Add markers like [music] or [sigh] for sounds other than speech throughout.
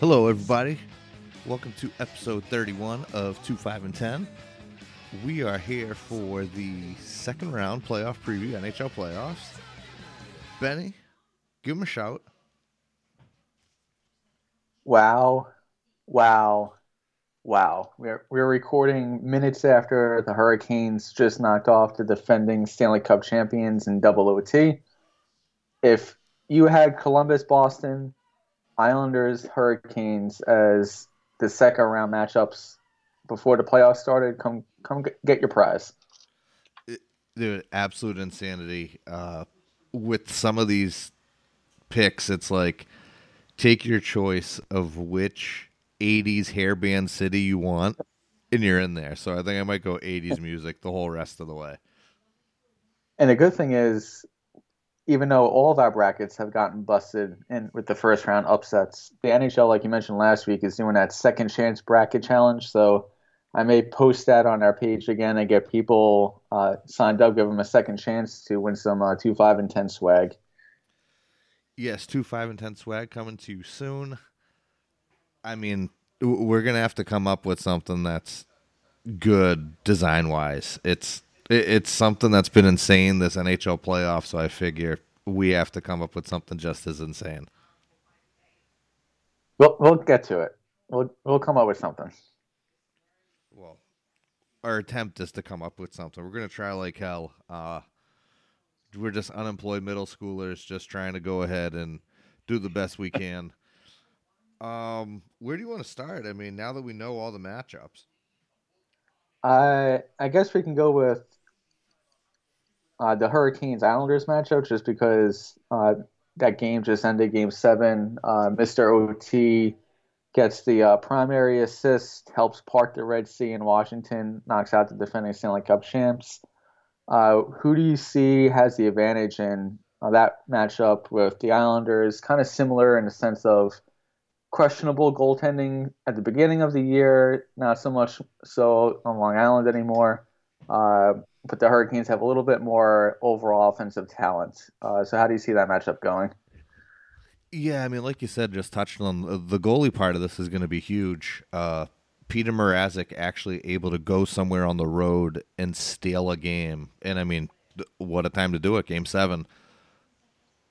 Hello, everybody. Welcome to episode 31 of 2, 5, and 10. We are here for the second round playoff preview, NHL playoffs. Benny, give him a shout. Wow, wow, wow. We're, we're recording minutes after the Hurricanes just knocked off the defending Stanley Cup champions in double OT. If you had Columbus, Boston, Islanders, Hurricanes as the second round matchups before the playoffs started, come come get your prize. Dude, absolute insanity. Uh, with some of these picks, it's like take your choice of which 80s hairband city you want, and you're in there. So I think I might go 80s music the whole rest of the way. And the good thing is, even though all of our brackets have gotten busted in with the first round upsets, the NHL, like you mentioned last week, is doing that second chance bracket challenge. So I may post that on our page again and get people uh, signed up, give them a second chance to win some uh, two, five, and ten swag. Yes, two, five, and ten swag coming to you soon. I mean, we're gonna have to come up with something that's good design wise. It's it's something that's been insane this NHL playoff. So I figure we have to come up with something just as insane. We'll we'll get to it. We'll we'll come up with something. Well, our attempt is to come up with something. We're gonna try like hell. Uh, we're just unemployed middle schoolers, just trying to go ahead and do the best we can. Um, where do you want to start? I mean, now that we know all the matchups. I I guess we can go with uh, the Hurricanes Islanders matchup just because uh, that game just ended game seven. Uh, Mr. OT gets the uh, primary assist, helps part the Red Sea in Washington, knocks out the defending Stanley Cup champs. Uh, who do you see has the advantage in uh, that matchup with the Islanders? Kind of similar in the sense of questionable goaltending at the beginning of the year, not so much so on Long Island anymore. Uh, but the Hurricanes have a little bit more overall offensive talent. Uh, so how do you see that matchup going? Yeah, I mean, like you said, just touching on the goalie part of this is going to be huge. Uh, Peter Mrazek actually able to go somewhere on the road and steal a game, and I mean, what a time to do it! Game seven.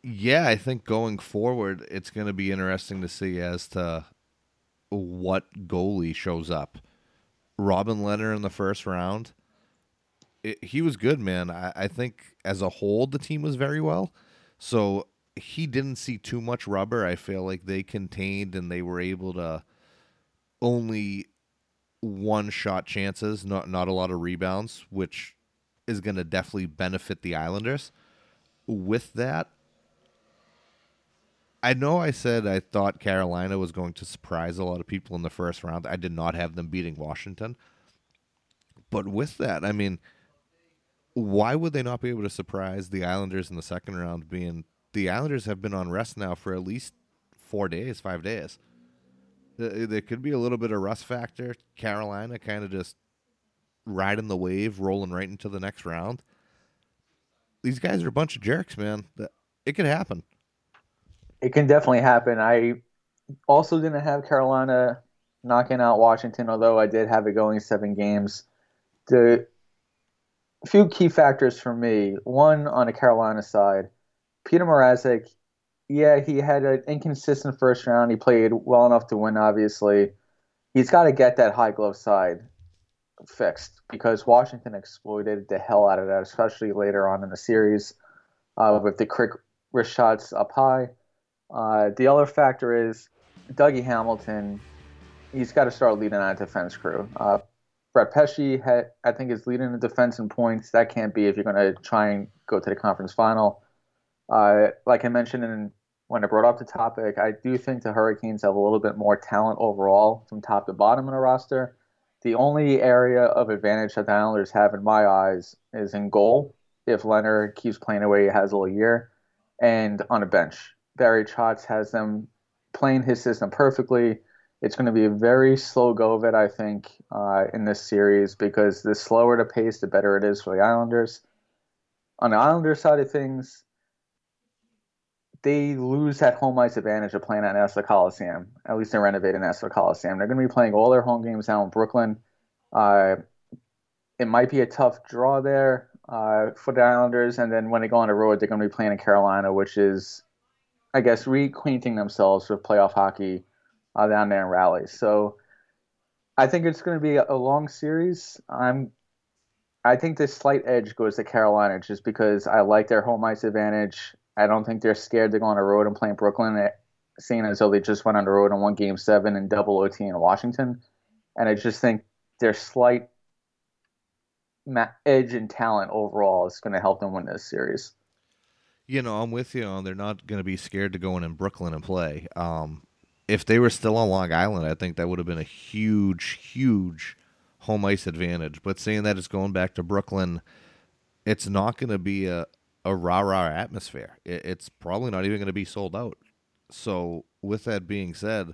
Yeah, I think going forward, it's going to be interesting to see as to what goalie shows up. Robin Lehner in the first round it, he was good, man. I, I think as a whole, the team was very well. So he didn't see too much rubber. I feel like they contained and they were able to only one shot chances, not not a lot of rebounds, which is going to definitely benefit the Islanders. With that, I know I said I thought Carolina was going to surprise a lot of people in the first round. I did not have them beating Washington. But with that, I mean, why would they not be able to surprise the Islanders in the second round? Being the Islanders have been on rest now for at least four days, five days. Uh, uh, there could be a little bit of rust factor. Carolina kind of just riding the wave, rolling right into the next round. These guys are a bunch of jerks, man. It could happen. It can definitely happen. I also didn't have Carolina knocking out Washington, although I did have it going seven games. The a few key factors for me. One on the Carolina side, Peter Mrazek. Yeah, he had an inconsistent first round. He played well enough to win. Obviously, he's got to get that high glove side fixed because Washington exploited the hell out of that, especially later on in the series uh, with the quick wrist shots up high. Uh, the other factor is Dougie Hamilton. He's got to start leading that defense crew. Uh, Brett Pesce, had, I think, is leading the defense in points. That can't be if you're going to try and go to the conference final. Uh, like I mentioned in when I brought up the topic, I do think the Hurricanes have a little bit more talent overall from top to bottom in the roster. The only area of advantage that the Islanders have, in my eyes, is in goal. If Lehner keeps playing the way he has all year, and on a bench, Barry Trotz has them playing his system perfectly. It's going to be a very slow go of it, I think, uh, in this series because the slower the pace, the better it is for the Islanders. On the Islanders side of things, they lose that home ice advantage of playing at Nassau Coliseum. At least they're renovating Nassau Coliseum. They're going to be playing all their home games now in Brooklyn. Uh, it might be a tough draw there uh, for the Islanders, and then when they go on the road, they're going to be playing in Carolina, which is, I guess, reacquainting themselves with playoff hockey uh, down there in Raleigh. So I think it's going to be a, long series. I'm I think this slight edge goes to Carolina just because I like their home ice advantage. I don't think they're scared to go on the road and play in Brooklyn, eh, seeing as though they just went on the road and won Game Seven and double OT in Washington. And I just think their slight edge and talent overall is going to help them win this series. You know, I'm with you on they're not going to be scared to go in in Brooklyn and play. Um, if they were still on Long Island, I think that would have been a huge, huge home ice advantage. But saying that it's going back to Brooklyn, it's not going to be a, a rah rah atmosphere. It, it's probably not even going to be sold out. So, with that being said,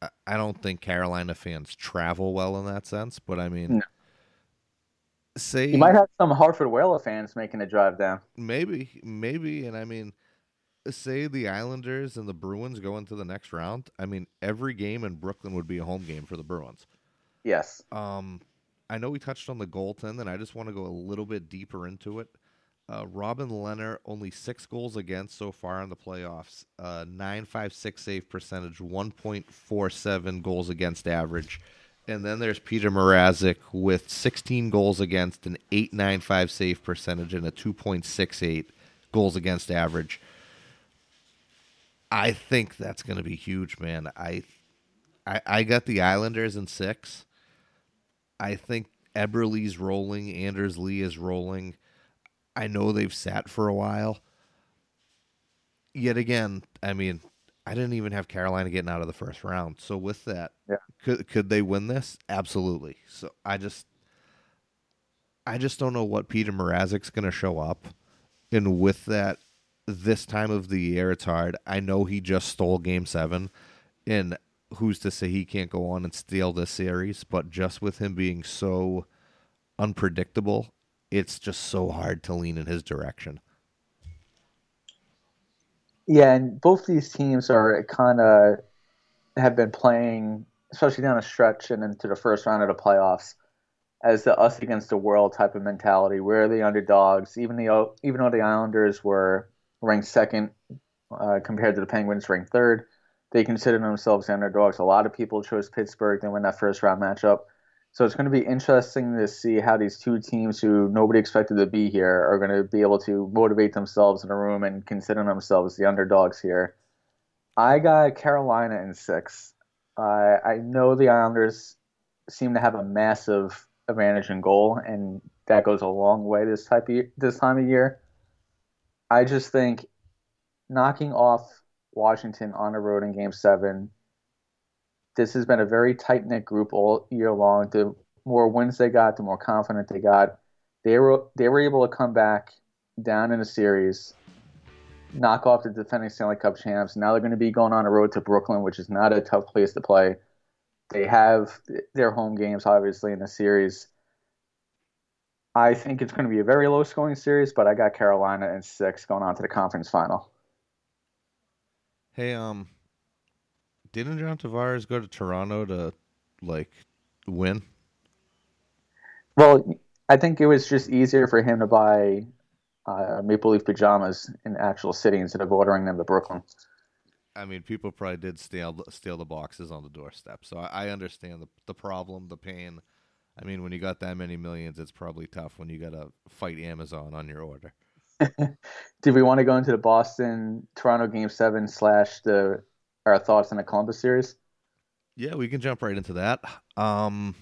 I, I don't think Carolina fans travel well in that sense. But I mean, no. say you might have some Hartford Whaler fans making a drive down. Maybe, maybe, and I mean, say the Islanders and the Bruins go into the next round. I mean, every game in Brooklyn would be a home game for the Bruins. Yes. Um, I know we touched on the goaltend, and I just want to go a little bit deeper into it. Uh, Robin Lehner only six goals against so far in the playoffs. Uh, nine five six save percentage, one point four seven goals against average, and then there's Peter Mrazek with sixteen goals against, an eight nine five save percentage, and a two point six eight goals against average. I think that's going to be huge, man. I, I, I got the Islanders in six. I think Eberle's rolling. Anders Lee is rolling. I know they've sat for a while. Yet again, I mean, I didn't even have Carolina getting out of the first round. So with that, yeah. could could they win this? Absolutely. So I just I just don't know what Peter Mrazek's going to show up. And with that, this time of the year, it's hard. I know he just stole Game Seven, and who's to say he can't go on and steal this series? But just with him being so unpredictable it's just so hard to lean in his direction. Yeah, and both these teams are kind of have been playing, especially down a stretch and into the first round of the playoffs, as the us against the world type of mentality. We're the underdogs, even the even though the Islanders were ranked second uh, compared to the Penguins, ranked third. They consider themselves underdogs. A lot of people chose Pittsburgh to win that first round matchup. So it's going to be interesting to see how these two teams who nobody expected to be here are going to be able to motivate themselves in a room and consider themselves the underdogs here. I got Carolina in six. Uh, I know the Islanders seem to have a massive advantage in goal, and that goes a long way this type of, this time of year. I just think knocking off Washington on the road in Game Seven this has been a very tight knit group all year long. The more wins they got, the more confident they got. They were they were able to come back down in a series, knock off the defending Stanley Cup champs. Now they're going to be going on a road to Brooklyn, which is not a tough place to play. They have their home games, obviously, in the series. I think it's going to be a very low scoring series, but I got Carolina in six going on to the conference final. Hey, um, didn't John Tavares go to Toronto to like win? Well, I think it was just easier for him to buy uh, Maple Leaf pajamas in actual city instead of ordering them to Brooklyn. I mean, people probably did steal steal the boxes on the doorstep, so I, I understand the the problem, the pain. I mean, when you got that many millions, it's probably tough when you got to fight Amazon on your order. [laughs] Did we want to go into the Boston Toronto Game Seven slash the our thoughts on the Columbus series? Yeah, we can jump right into that. Um,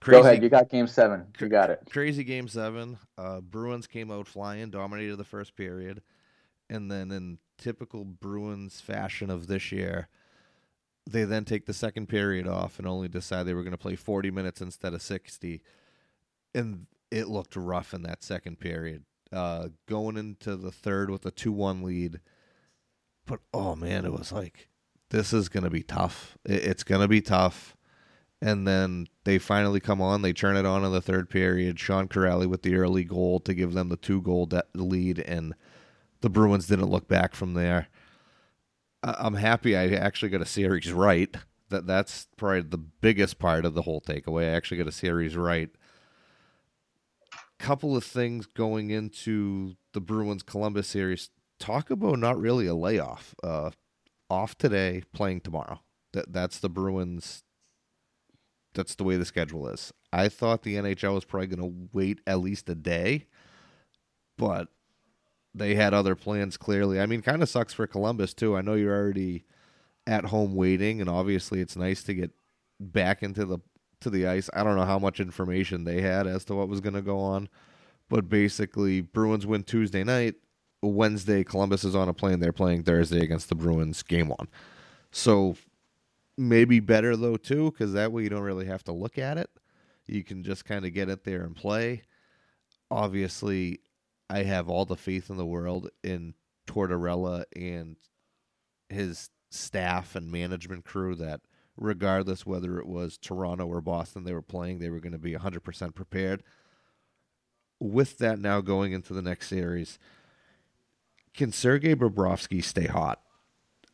crazy, Go ahead. You got game seven. You got it. Crazy game seven. Uh, Bruins came out flying, dominated the first period. And then in typical Bruins fashion of this year, they then take the second period off and only decide they were going to play 40 minutes instead of 60. And it looked rough in that second period. Uh, going into the third with a 2 1 lead. But oh man, it was like, this is going to be tough. It's going to be tough. And then they finally come on. They turn it on in the third period. Sean Kuraly with the early goal to give them the two goal de- lead. And the Bruins didn't look back from there. I'm happy I actually got a series right. That that's probably the biggest part of the whole takeaway. I actually got a series right. Couple of things going into the Bruins Columbus series. Talk about not really a layoff. Uh, off today, playing tomorrow. That that's the Bruins. That's the way the schedule is. I thought the NHL was probably going to wait at least a day, but they had other plans clearly. I mean, kind of sucks for Columbus too. I know you're already at home waiting, and obviously it's nice to get back into the to the ice. I don't know how much information they had as to what was going to go on, but basically, Bruins win Tuesday night. Wednesday, Columbus is on a plane. They're playing Thursday against the Bruins, game one. So maybe better though too, because that way you don't really have to look at it. You can just kind of get it there and play. Obviously, I have all the faith in the world in Tortorella and his staff and management crew that regardless whether it was Toronto or Boston they were playing, they were going to be 100% prepared. With that now going into the next series, can Sergei Bobrovsky stay hot?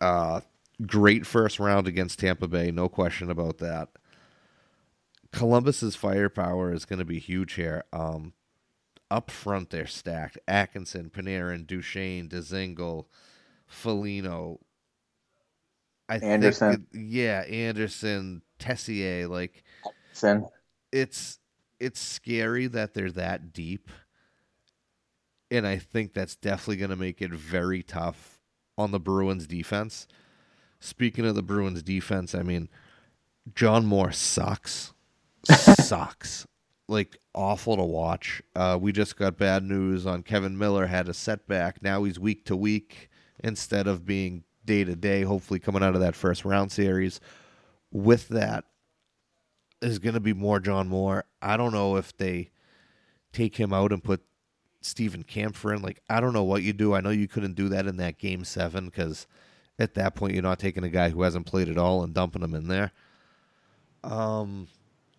Uh, great first round against Tampa Bay, no question about that. Columbus's firepower is going to be huge here. Um, up front they're stacked. Atkinson, Panarin, Duchene, Dzingel, Foligno. I Anderson. Think, yeah, Anderson, Texier, like Anderson. it's it's scary that they're that deep. And I think that's definitely going to make it very tough on the Bruins defense. Speaking of the Bruins defense, I mean, John Moore sucks. [laughs] sucks like awful to watch. Uh, we just got bad news on Kevan Miller had a setback. Now he's week to week instead of being day to day. Hopefully, coming out of that first round series. With that, is going to be more John Moore. I don't know if they take him out and put Steven Kampfer in. Like I don't know what you do. I know you couldn't do that in that game seven because at that point you're not taking a guy who hasn't played at all and dumping him in there. Um,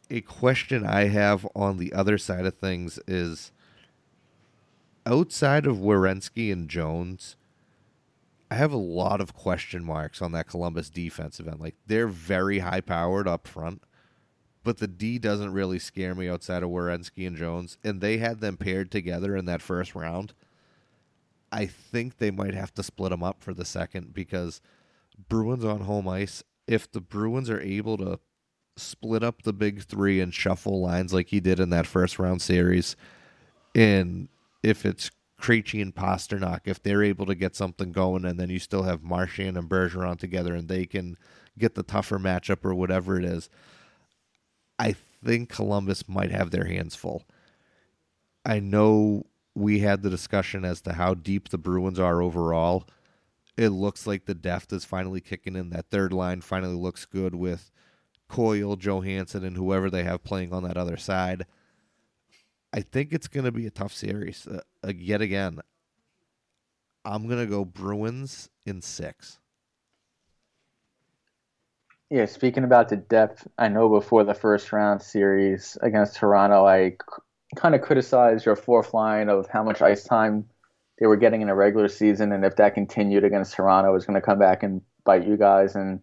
a question I have on the other side of things is outside of Werenski and Jones, I have a lot of question marks on that Columbus defensive end. Like they're very high powered up front, but the D doesn't really scare me outside of Werenski and Jones, and they had them paired together in that first round. I think they might have to split them up for the second because Bruins on home ice. If the Bruins are able to split up the big three and shuffle lines like he did in that first round series. And if it's Krejci and Pastrnak, if they're able to get something going, and then you still have Marchand and Bergeron together, and they can get the tougher matchup or whatever it is, I think Columbus might have their hands full. I know we had the discussion as to how deep the Bruins are overall. It looks like the depth is finally kicking in. That third line finally looks good with Coyle, Johansson, and whoever they have playing on that other side. I think it's going to be a tough series uh, uh, yet again. I'm going to go Bruins in six. Yeah, speaking about the depth, I know before the first round series against Toronto, I c- kind of criticized your fourth line of how much ice time they were getting in a regular season, and if that continued against Toronto, it was going to come back and bite you guys. And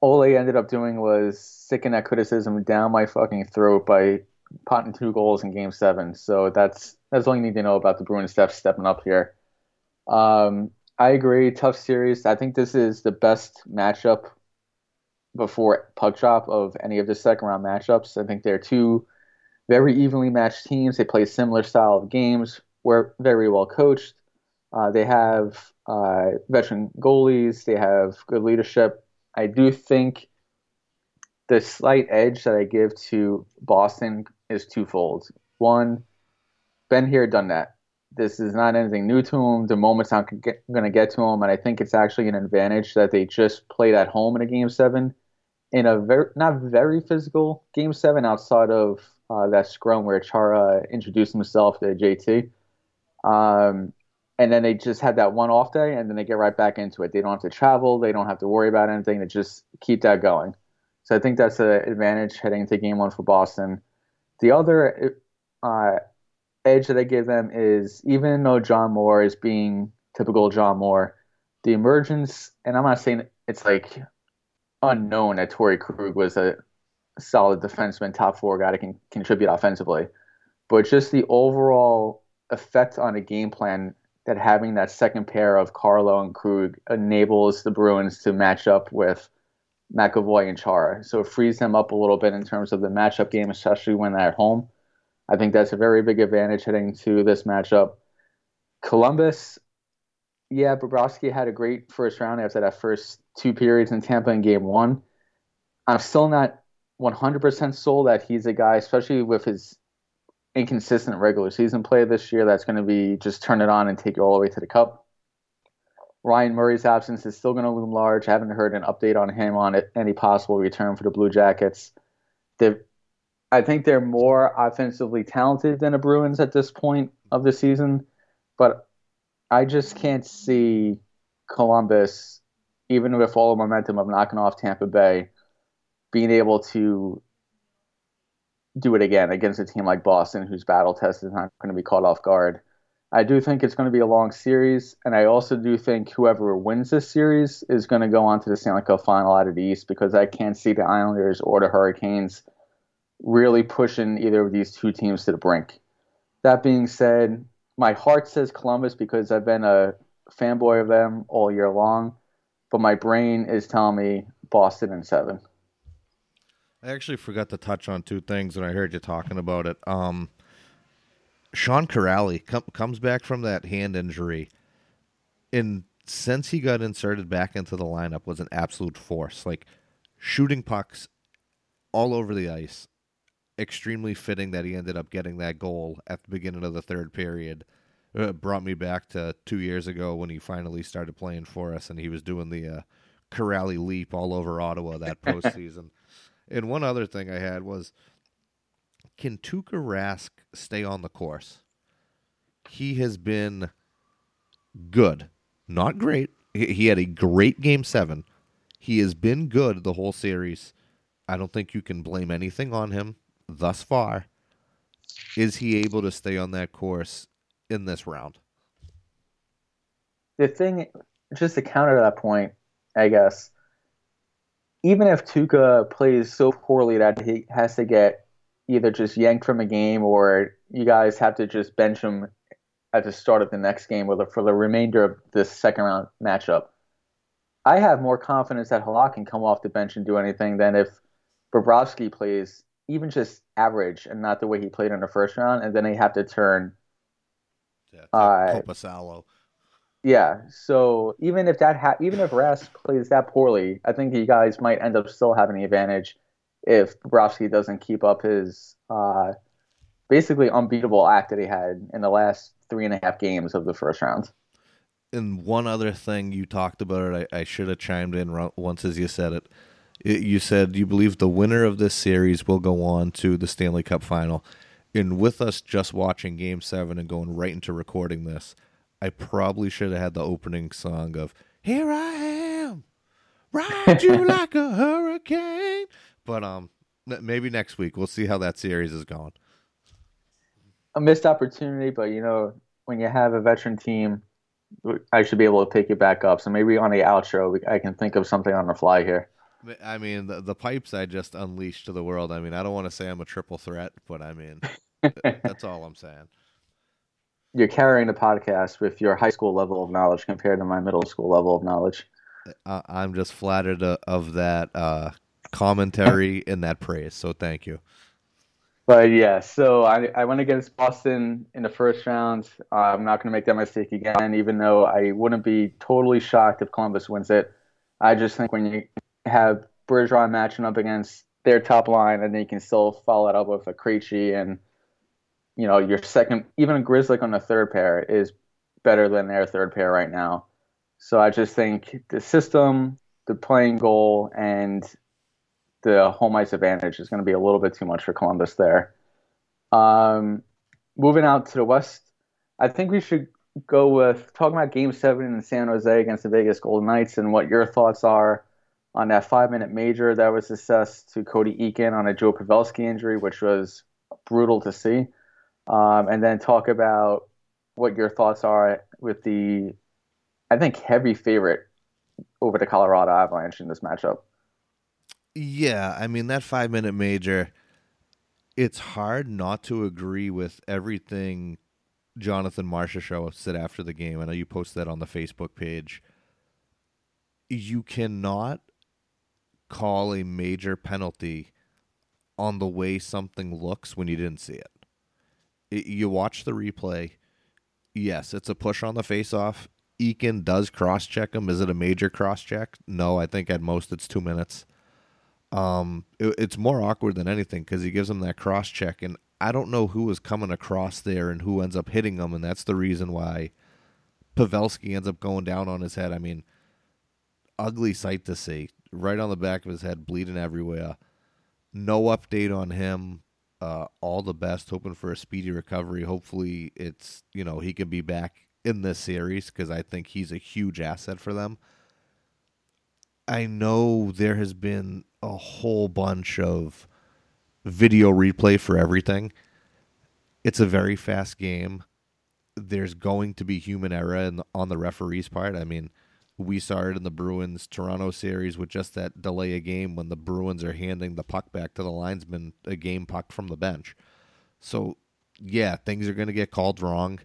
all they ended up doing was sticking that criticism down my fucking throat by potting two goals in Game Seven. So that's that's all you need to know about the Bruins Steph stepping up here. Um, I agree, tough series. I think this is the best matchup before puck drop of any of the second round matchups. I think they're two very evenly matched teams. They play similar style of games. We're very well coached. Uh, they have uh, veteran goalies. They have good leadership. I do think the slight edge that I give to Boston is twofold. One, been here, done that. This is not anything new to them. The moment's not going to get to them, and I think it's actually an advantage that they just played at home in a game seven, in a very not very physical game seven outside of uh, that scrum where Chara introduced himself to JT. Um, and then they just had that one off day, and then they get right back into it. They don't have to travel, they don't have to worry about anything. They just keep that going. So I think that's an advantage heading into game one for Boston. The other uh, edge that I give them is even though John Moore is being typical John Moore, the emergence, and I'm not saying it's like unknown that Torey Krug was a solid defenseman, top four guy that can contribute offensively, but just the overall effect on a game plan that having that second pair of Carlo and Krug enables the Bruins to match up with McAvoy and Chara. So it frees them up a little bit in terms of the matchup game, especially when they're at home. I think that's a very big advantage heading to this matchup. Columbus, yeah, Bobrovsky had a great first round after that first two periods in Tampa in game one. I'm still not 100% sold that he's a guy, especially with his inconsistent regular season play this year, that's going to be just turn it on and take you all the way to the cup. Ryan Murray's absence is still going to loom large. I haven't heard an update on him on it, any possible return for the Blue Jackets. They've I think they're more offensively talented than the Bruins at this point of the season, but I just can't see Columbus, even with all the momentum of knocking off Tampa Bay, being able to do it again against a team like Boston, whose battle test is not going to be caught off guard. I do think it's going to be a long series, and I also do think whoever wins this series is going to go on to the Stanley Cup final out of the East because I can't see the Islanders or the Hurricanes – really pushing either of these two teams to the brink. That being said, my heart says Columbus because I've been a fanboy of them all year long, but my brain is telling me Boston in seven. I actually forgot to touch on two things when I heard you talking about it. Um, Sean Kuraly com- comes back from that hand injury, and since he got inserted back into the lineup, was an absolute force. Like shooting pucks all over the ice, extremely fitting that he ended up getting that goal at the beginning of the third period. It uh, brought me back to two years ago when he finally started playing for us, and he was doing the uh, Kuraly leap all over Ottawa that [laughs] postseason. And one other thing I had was, can Tuukka Rask stay on the course? He has been good, not great. He had a great game seven. He has been good the whole series. I don't think you can blame anything on him thus far, is he able to stay on that course in this round? The thing, just to counter that point, I guess, even if Tuukka plays so poorly that he has to get either just yanked from a game or you guys have to just bench him at the start of the next game or the, for the remainder of this second round matchup, I have more confidence that Halak can come off the bench and do anything than if Bobrovsky plays even just average and not the way he played in the first round, and then they have to turn. Yeah, uh, Yeah, so even if that ha- even if Rask plays that poorly, I think you guys might end up still having the advantage if Bobrovsky doesn't keep up his uh, basically unbeatable act that he had in the last three and a half games of the first round. And one other thing you talked about it, I, I should have chimed in once as you said it you said you believe the winner of this series will go on to the Stanley Cup final. And with us just watching game seven and going right into recording this, I probably should have had the opening song of Here I Am, Ride You [laughs] Like a Hurricane. But um maybe next week we'll see how that series is going. A missed opportunity, but you know, when you have a veteran team, I should be able to pick you back up. So maybe on the outro, I can think of something on the fly here. I mean, the, the pipes I just unleashed to the world. I mean, I don't want to say I'm a triple threat, but I mean, [laughs] that's all I'm saying. You're carrying the podcast with your high school level of knowledge compared to my middle school level of knowledge. I'm just flattered uh, of that uh, commentary [laughs] and that praise. So thank you. But yeah, so I, I went against Boston in the first round. Uh, I'm not going to make that mistake again, even though I wouldn't be totally shocked if Columbus wins it. I just think when you have Bergeron matching up against their top line, and then you can still follow it up with a Krejci and you know, your second, even a on the third pair is better than their third pair right now. So I just think the system, the playing goal, and the home ice advantage is going to be a little bit too much for Columbus there. Um, moving out to the West, I think we should go with talking about Game Seven in San Jose against the Vegas Golden Knights and what your thoughts are on that five-minute major that was assessed to Cody Eakin on a Joe Pavelski injury, which was brutal to see, um, and then talk about what your thoughts are with the, I think, heavy favorite over the Colorado Avalanche in this matchup. Yeah, I mean that five-minute major. It's hard not to agree with everything Jonathan Marchessault said after the game. I know you posted that on the Facebook page. You cannot call a major penalty on the way something looks when you didn't see it. It you watch the replay. Yes, it's a push on the face-off. Eakin does cross-check him. Is it a major cross-check? No, I think at most it's two minutes. Um, it, it's more awkward than anything because he gives him that cross-check, and I don't know who was coming across there and who ends up hitting him, and that's the reason why Pavelski ends up going down on his head. I mean, ugly sight to see. Right on the back of his head, bleeding everywhere. No update on him. Uh, all the best. Hoping for a speedy recovery. Hopefully, it's you know he can be back in this series because I think he's a huge asset for them. I know there has been a whole bunch of video replay for everything. It's a very fast game. There's going to be human error in, on the referee's part. I mean, we saw it in the Bruins Toronto series with just that delay a game when the Bruins are handing the puck back to the linesman, a game puck from the bench. So, yeah, things are going to get called wrong.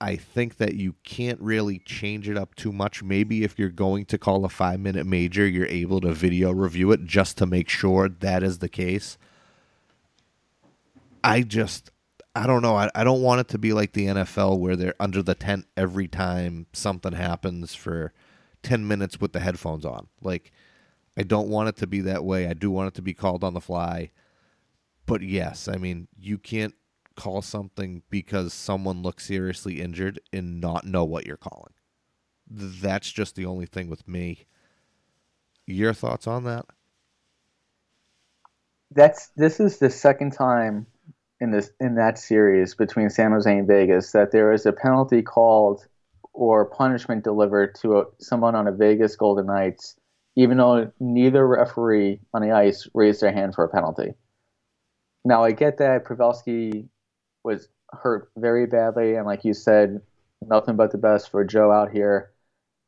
I think that you can't really change it up too much. Maybe if you're going to call a five minute major, you're able to video review it just to make sure that is the case. I just, I don't know. I, I don't want it to be like the NFL where they're under the tent every time something happens for 10 minutes with the headphones on. Like, I don't want it to be that way. I do want it to be called on the fly. But yes, I mean, you can't call something because someone looks seriously injured and not know what you're calling. That's just the only thing with me. Your thoughts on that? That's this is the second time in this in that series between San Jose and Vegas that there is a penalty called or punishment delivered to a, someone on a Vegas Golden Knights, even though neither referee on the ice raised their hand for a penalty. Now I get that Pavelski was hurt very badly, and like you said, nothing but the best for Joe out here.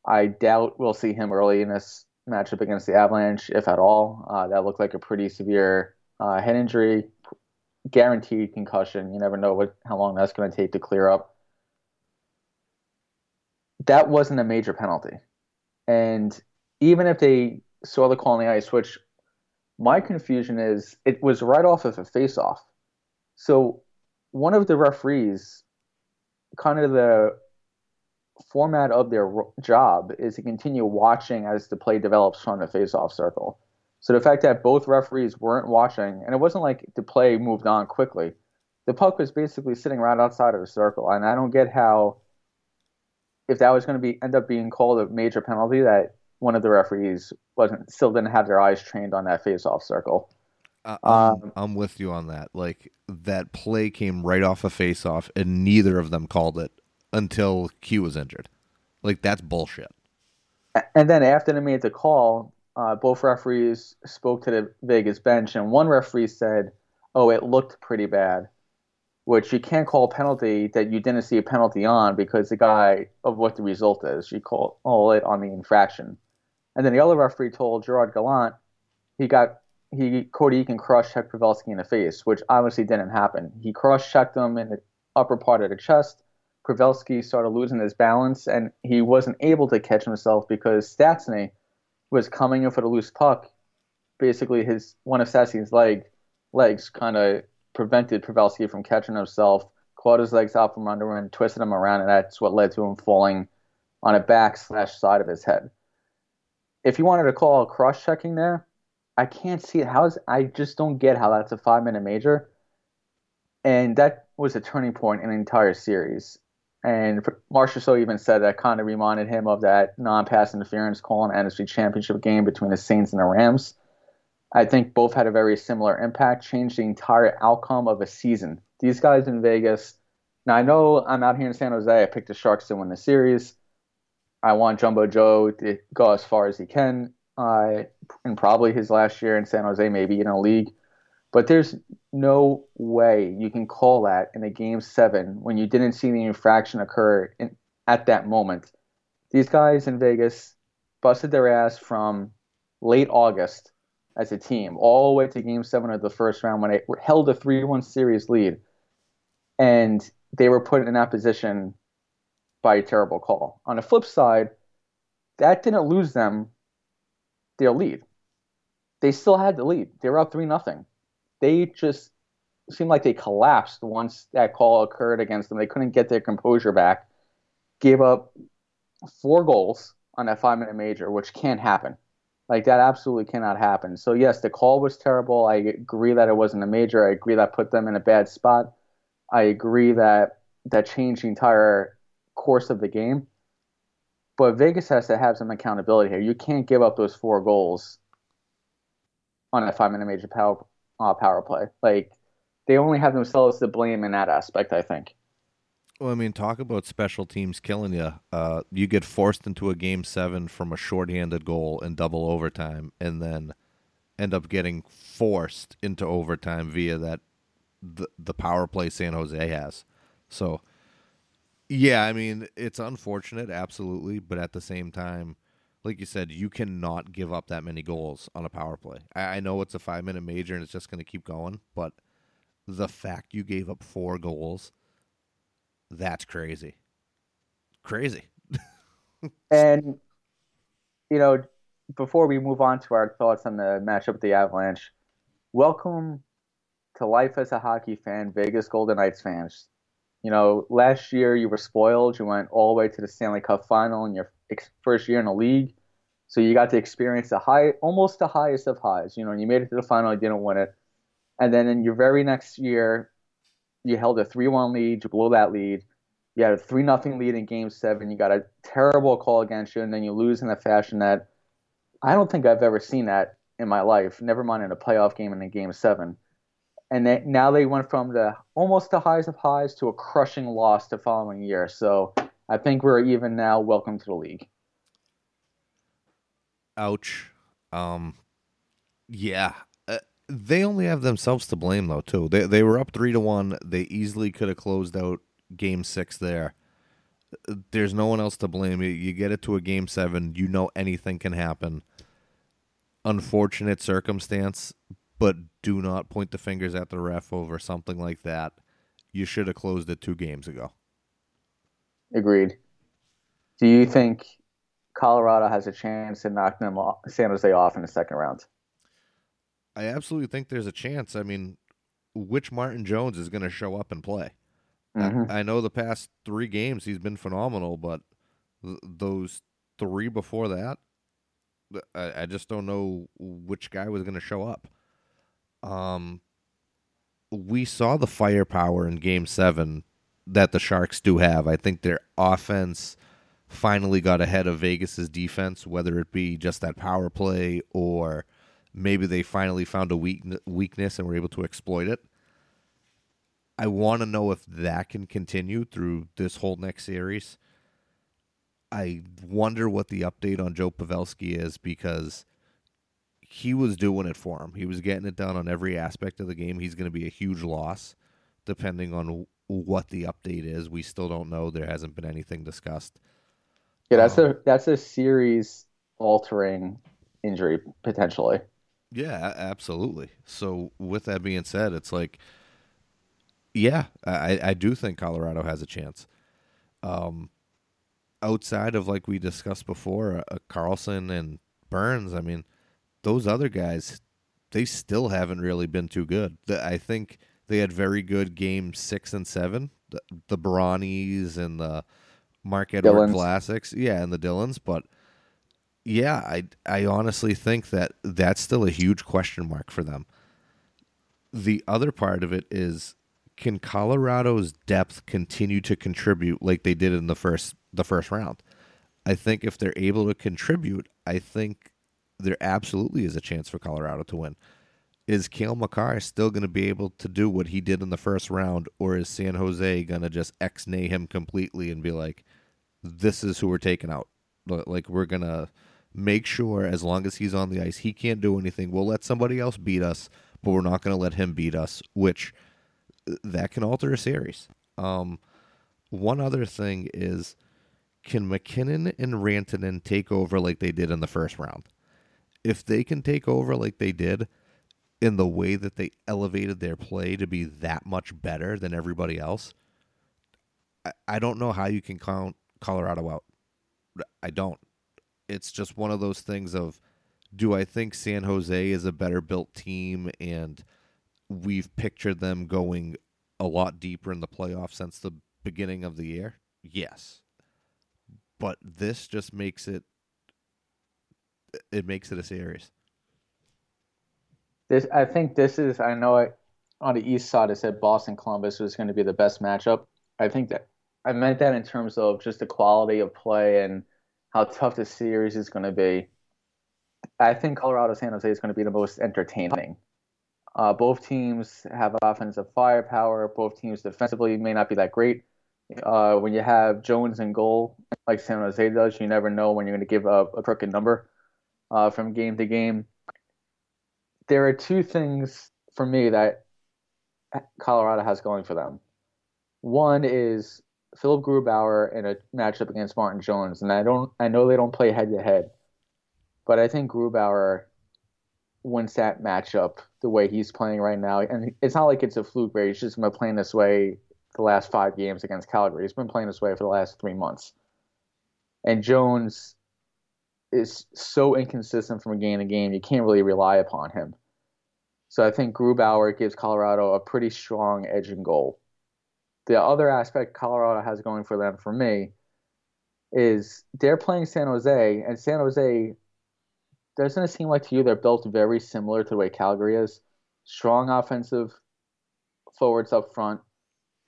I doubt we'll see him early in this matchup against the Avalanche, if at all. Uh, that looked like a pretty severe uh, head injury, guaranteed concussion. You never know what how long that's going to take to clear up. That wasn't a major penalty, and even if they saw the call on the ice, which my confusion is, it was right off of a face-off. So one of the referees, kind of the format of their job is to continue watching as the play develops from the face-off circle. So the fact that both referees weren't watching, and it wasn't like the play moved on quickly. The puck was basically sitting right outside of the circle, and I don't get how, if that was going to be end up being called a major penalty, that one of the referees wasn't still didn't have their eyes trained on that face-off circle. Uh, I'm, um, I'm, with you on that. Like that play came right off a face-off, and neither of them called it until Q was injured. Like that's bullshit. And then after they made the call, uh, both referees spoke to the Vegas bench, and one referee said, "Oh, it looked pretty bad," which you can't call a penalty that you didn't see a penalty on because the guy of what the result is. You call, call it on the infraction. And then the other referee told Gerard Gallant he got he Cody Eakin cross checked Pavelski in the face, which obviously didn't happen. He cross checked him in the upper part of the chest. Pavelski started losing his balance, and he wasn't able to catch himself because Stastny was coming in for the loose puck. Basically, his one of Stastny's leg legs kind of prevented Pavelski from catching himself. Clawed his legs out from under him, twisted him around, and that's what led to him falling on a back slash side of his head. If you wanted to call cross checking there, I can't see it. How is I just don't get how that's a five minute major. and that was a turning point in the entire series. And Marchessault even said that kind of reminded him of that non-pass interference call in the NFC Championship game between the Saints and the Rams. I think both had a very similar impact, changed the entire outcome of a season. These guys in Vegas. Now I know I'm out here in San Jose. I picked the Sharks to win the series. I want Jumbo Joe to go as far as he can, uh, in probably his last year in San Jose, maybe in a league. But there's no way you can call that in a game seven when you didn't see the infraction occur in, at that moment. These guys in Vegas busted their ass from late August as a team all the way to game seven of the first round when they held a 3 1 series lead. And they were put in that position by a terrible call. On the flip side, that didn't lose them their lead. They still had the lead. They were up 3 nothing they just seemed like they collapsed once that call occurred against them. They couldn't get their composure back. Gave up four goals on that five minute major, which can't happen. Like that absolutely cannot happen. So yes, the call was terrible. I agree that it wasn't a major. I agree that put them in a bad spot. I agree that that changed the entire course of the game. But Vegas has to have some accountability here. You can't give up those four goals on a five minute major power uh, power play. Like they only have themselves to blame in that aspect. I think. Well, I mean, talk about special teams killing you. Uh, you get forced into a game seven from a shorthanded goal in double overtime, and then end up getting forced into overtime via that the the power play San Jose has. So, yeah, I mean, it's unfortunate, absolutely, but at the same time, like you said, you cannot give up that many goals on a power play. I, I know it's a five minute major and it's just going to keep going, but the fact you gave up four goals, that's crazy. Crazy. [laughs] and, you know, before we move on to our thoughts on the matchup with the Avalanche, welcome to life as a hockey fan, Vegas Golden Knights fans. You know, last year you were spoiled. You went all the way to the Stanley Cup final in your first year in the league. So you got to experience the high, almost the highest of highs. You know, you made it to the final, you didn't win it, and then in your very next year, you held a three-one lead, you blew that lead. You had a three nothing lead in Game Seven. You got a terrible call against you, and then you lose in a fashion that I don't think I've ever seen that in my life. Never mind in a playoff game and in a Game Seven. And they, now they went from the almost the highs of highs to a crushing loss the following year. So I think we're even now. Welcome to the league. Ouch. Um, yeah, uh, they only have themselves to blame though too. They they were up three to one. They easily could have closed out Game Six there. There's no one else to blame. You, you get it to a Game Seven. You know anything can happen. Unfortunate circumstance, but do not point the fingers at the ref over something like that. You should have closed it two games ago. Agreed. Do you think Colorado has a chance to knock them off, San Jose off in the second round? I absolutely think there's a chance. I mean, which Martin Jones is going to show up and play? Mm-hmm. I, I, know the past three games he's been phenomenal, but th- those three before that, I, I just don't know which guy was going to show up. Um, we saw the firepower in Game Seven that the Sharks do have. I think their offense finally got ahead of Vegas's defense, whether it be just that power play or maybe they finally found a weak, weakness and were able to exploit it. I want to know if that can continue through this whole next series. I wonder what the update on Joe Pavelski is because he was doing it for him. He was getting it done on every aspect of the game. He's going to be a huge loss depending on what the update is. We still don't know. There hasn't been anything discussed. Yeah, that's um, a that's a series altering injury potentially. Yeah, absolutely. So with that being said, it's like yeah, I, I do think Colorado has a chance. Um, outside of like we discussed before, uh, Karlsson and Burns, I mean, those other guys, they still haven't really been too good. I think they had very good games six and seven. The, the and the Mark Edward Dillons. Vlasics, yeah, and the Dillons. But yeah, I I honestly think that that's still a huge question mark for them. The other part of it is can Colorado's depth continue to contribute like they did in the first the first round? I think if they're able to contribute, I think there absolutely is a chance for Colorado to win. Is Cale Makar still going to be able to do what he did in the first round, or is San Jose going to just ex nay him completely and be like, this is who we're taking out? Like, we're going to make sure as long as he's on the ice, he can't do anything. We'll let somebody else beat us, but we're not going to let him beat us, which that can alter a series. Um, one other thing is can MacKinnon and Rantanen take over like they did in the first round? If they can take over like they did in the way that they elevated their play to be that much better than everybody else, I, I don't know how you can count Colorado out. I don't. It's just one of those things of do I think San Jose is a better built team and we've pictured them going a lot deeper in the playoffs since the beginning of the year? Yes but this just makes it it makes it a series. This I think this is I know I, on the east side I said Boston Columbus was going to be the best matchup. I think that I meant that in terms of just the quality of play and how tough the series is going to be. I think Colorado San Jose is going to be the most entertaining. Uh, both teams have offensive firepower. Both teams defensively may not be that great, uh, when you have Jones in goal, like San Jose does, you never know when you're going to give up a crooked number uh, from game to game. There are two things for me that Colorado has going for them. One is Philipp Grubauer in a matchup against Martin Jones, and I don't, I know they don't play head to head, but I think Grubauer wins that matchup the way he's playing right now. And it's not like it's a fluke where he's just been playing this way the last five games against Calgary. He's been playing this way for the last three months. And Jones is so inconsistent from game to game, you can't really rely upon him. So I think Grubauer gives Colorado a pretty strong edge and goal. The other aspect Colorado has going for them, for me, is they're playing San Jose, and San Jose doesn't it seem like to you they're built very similar to the way Calgary is? Strong offensive forwards up front,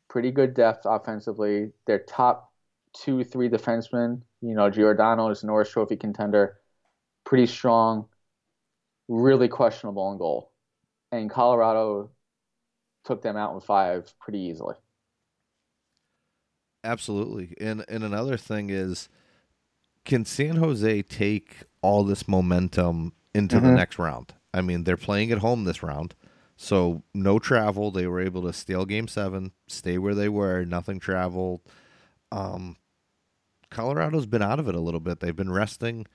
pretty good depth offensively. Their top two, three defensemen, you know, Giordano is a Norris Trophy contender, pretty strong, really questionable in goal. And Colorado took them out in five pretty easily. Absolutely. And and another thing is can San Jose take all this momentum into mm-hmm. the next round? I mean, they're playing at home this round. So no travel. They were able to steal game seven, stay where they were, nothing traveled. Um, Colorado's been out of it a little bit. They've been resting.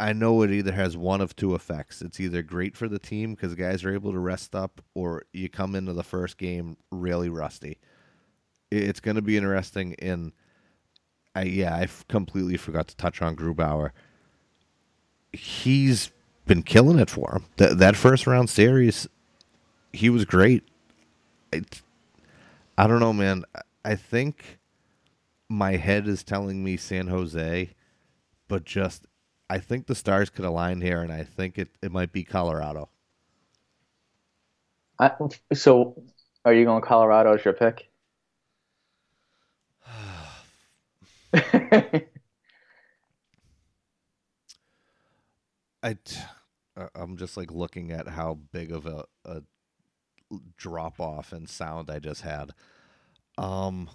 I know it either has one of two effects. It's either great for the team because guys are able to rest up, or you come into the first game really rusty. It's going to be interesting. In, I yeah, I completely forgot to touch on Grubauer. He's been killing it for him. That that first round series he was great. I, I don't know, man. I think my head is telling me San Jose, but just I think the stars could align here, and I think it, it might be Colorado. I, so, are you going Colorado as your pick? [sighs] I, I'm just like looking at how big of a, a drop off in sound I just had. Um,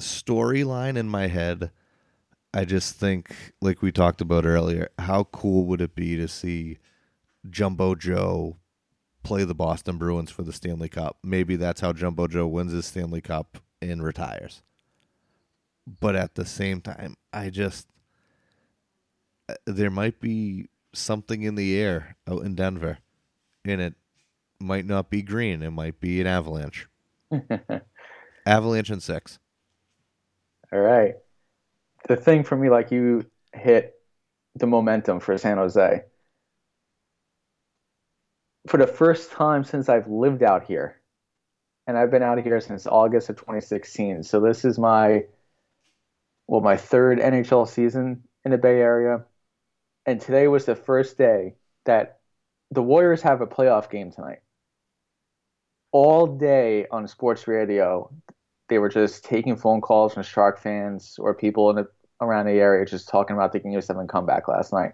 storyline in my head, I just think, like we talked about earlier, how cool would it be to see Jumbo Joe play the Boston Bruins for the Stanley Cup? Maybe that's how Jumbo Joe wins his Stanley Cup and retires. But at the same time, I just uh, there might be something in the air out in Denver and it might not be green. It might be an avalanche. [laughs] avalanche and six. All right. The thing for me, like you hit the momentum for San Jose. For the first time since I've lived out here, and I've been out here since August of 2016. So this is my, well, my third NHL season in the Bay Area. And today was the first day that the Warriors have a playoff game tonight. all day on sports radio, they were just taking phone calls from Shark fans or people in the, around the area just talking about the Game Seven comeback last night.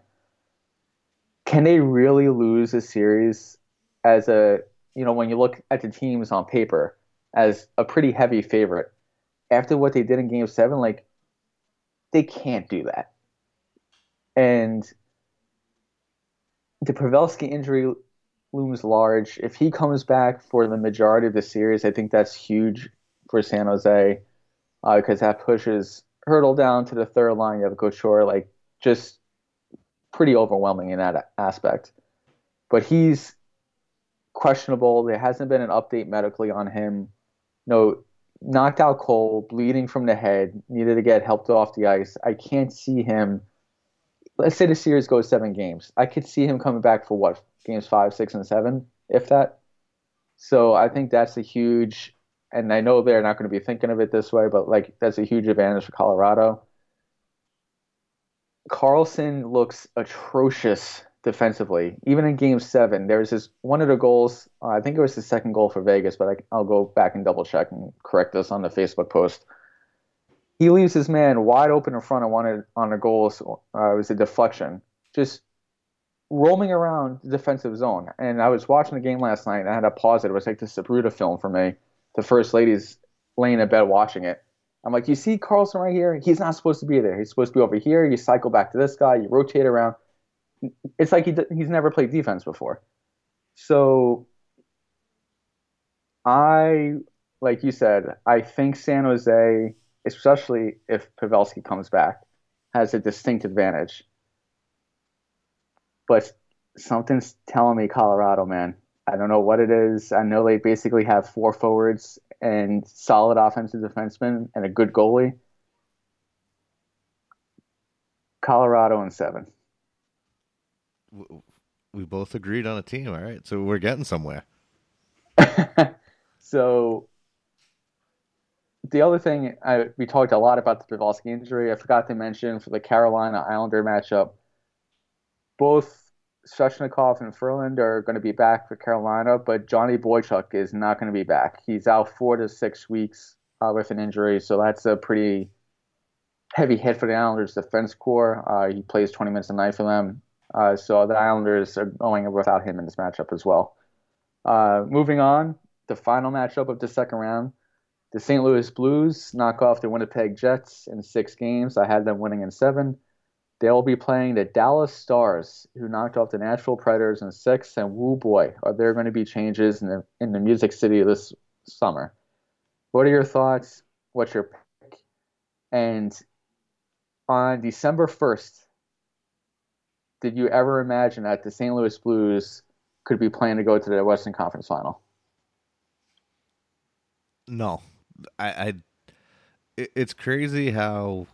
Can they really lose a series as a you know when you look at the teams on paper as a pretty heavy favorite after what they did in Game Seven? Like they can't do that, and the Pavelski injury looms large. If he comes back for the majority of the series, I think that's huge for San Jose because uh, that pushes Hertl down to the third line. You have Couture, like just pretty overwhelming in that aspect. But he's questionable. There hasn't been an update medically on him. No, knocked out cold, bleeding from the head, needed to get helped off the ice. I can't see him. Let's say the series goes seven games. I could see him coming back for what games five, six, and seven, if that. So I think that's a huge, and I know they're not going to be thinking of it this way, but like that's a huge advantage for Colorado. Karlsson looks atrocious defensively. Even in Game Seven, there's this one of the goals. Uh, I think it was the second goal for Vegas, but I, will go back and double check and correct this on the Facebook post. He leaves his man wide open in front of one on the goals. Uh, it was a deflection, just roaming around the defensive zone. And I was watching the game last night. and I had to pause it. It was like the Zapruder film for me. The first lady's laying in bed watching it. I'm like, you see Karlsson right here? He's not supposed to be there. He's supposed to be over here. You cycle back to this guy. You rotate around. It's like he he's never played defense before. So I, like you said, I think San Jose, especially if Pavelski comes back, has a distinct advantage but something's telling me Colorado, man. I don't know what it is. I know they basically have four forwards and solid offensive defensemen and a good goalie. Colorado in seven. We both agreed on a team. All right, so we're getting somewhere. [laughs] so the other thing I, we talked a lot about the Pavelski injury. I forgot to mention for the Carolina Islander matchup both Svechnikov and Ferland are going to be back for Carolina, but Johnny Boychuk is not going to be back. He's out four to six weeks uh, with an injury, so that's a pretty heavy hit for the Islanders' defense core. Uh, he plays 20 minutes a night for them, uh, so the Islanders are going without him in this matchup as well. Uh, moving on, the final matchup of the second round. The St. Louis Blues knock off the Winnipeg Jets in six games. I had them winning in seven. They'll be playing the Dallas Stars, who knocked off the Nashville Predators in six. And woo boy, are there going to be changes in the in the Music City this summer? What are your thoughts? What's your pick? And on December first, did you ever imagine that the St. Louis Blues could be playing to go to the Western Conference Final? No, I, I it's crazy how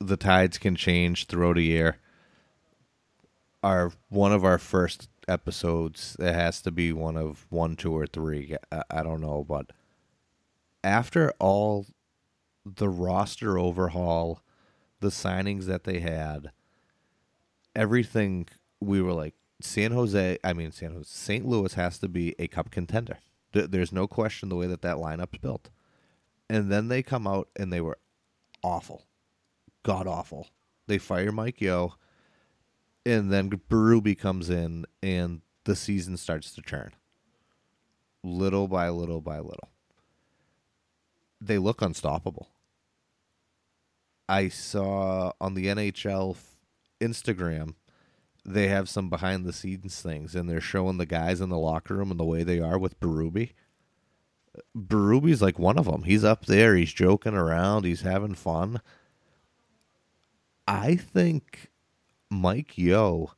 the tides can change throughout a year. Our one of our first episodes, it has to be one of one, two, or three. I, I don't know, but after all the roster overhaul, the signings that they had, everything we were like San Jose. I mean, San Jose, St. Louis has to be a cup contender. There's no question the way that that lineup's built. And then they come out and they were awful god awful. They fire Mike Yeo, and then Berube comes in, and the season starts to turn. Little by little by little. They look unstoppable. I saw on the NHL Instagram, they have some behind the scenes things, and they're showing the guys in the locker room and the way they are with Berube. Berube's like one of them. He's up there. He's joking around. He's having fun. I think Mike Yeo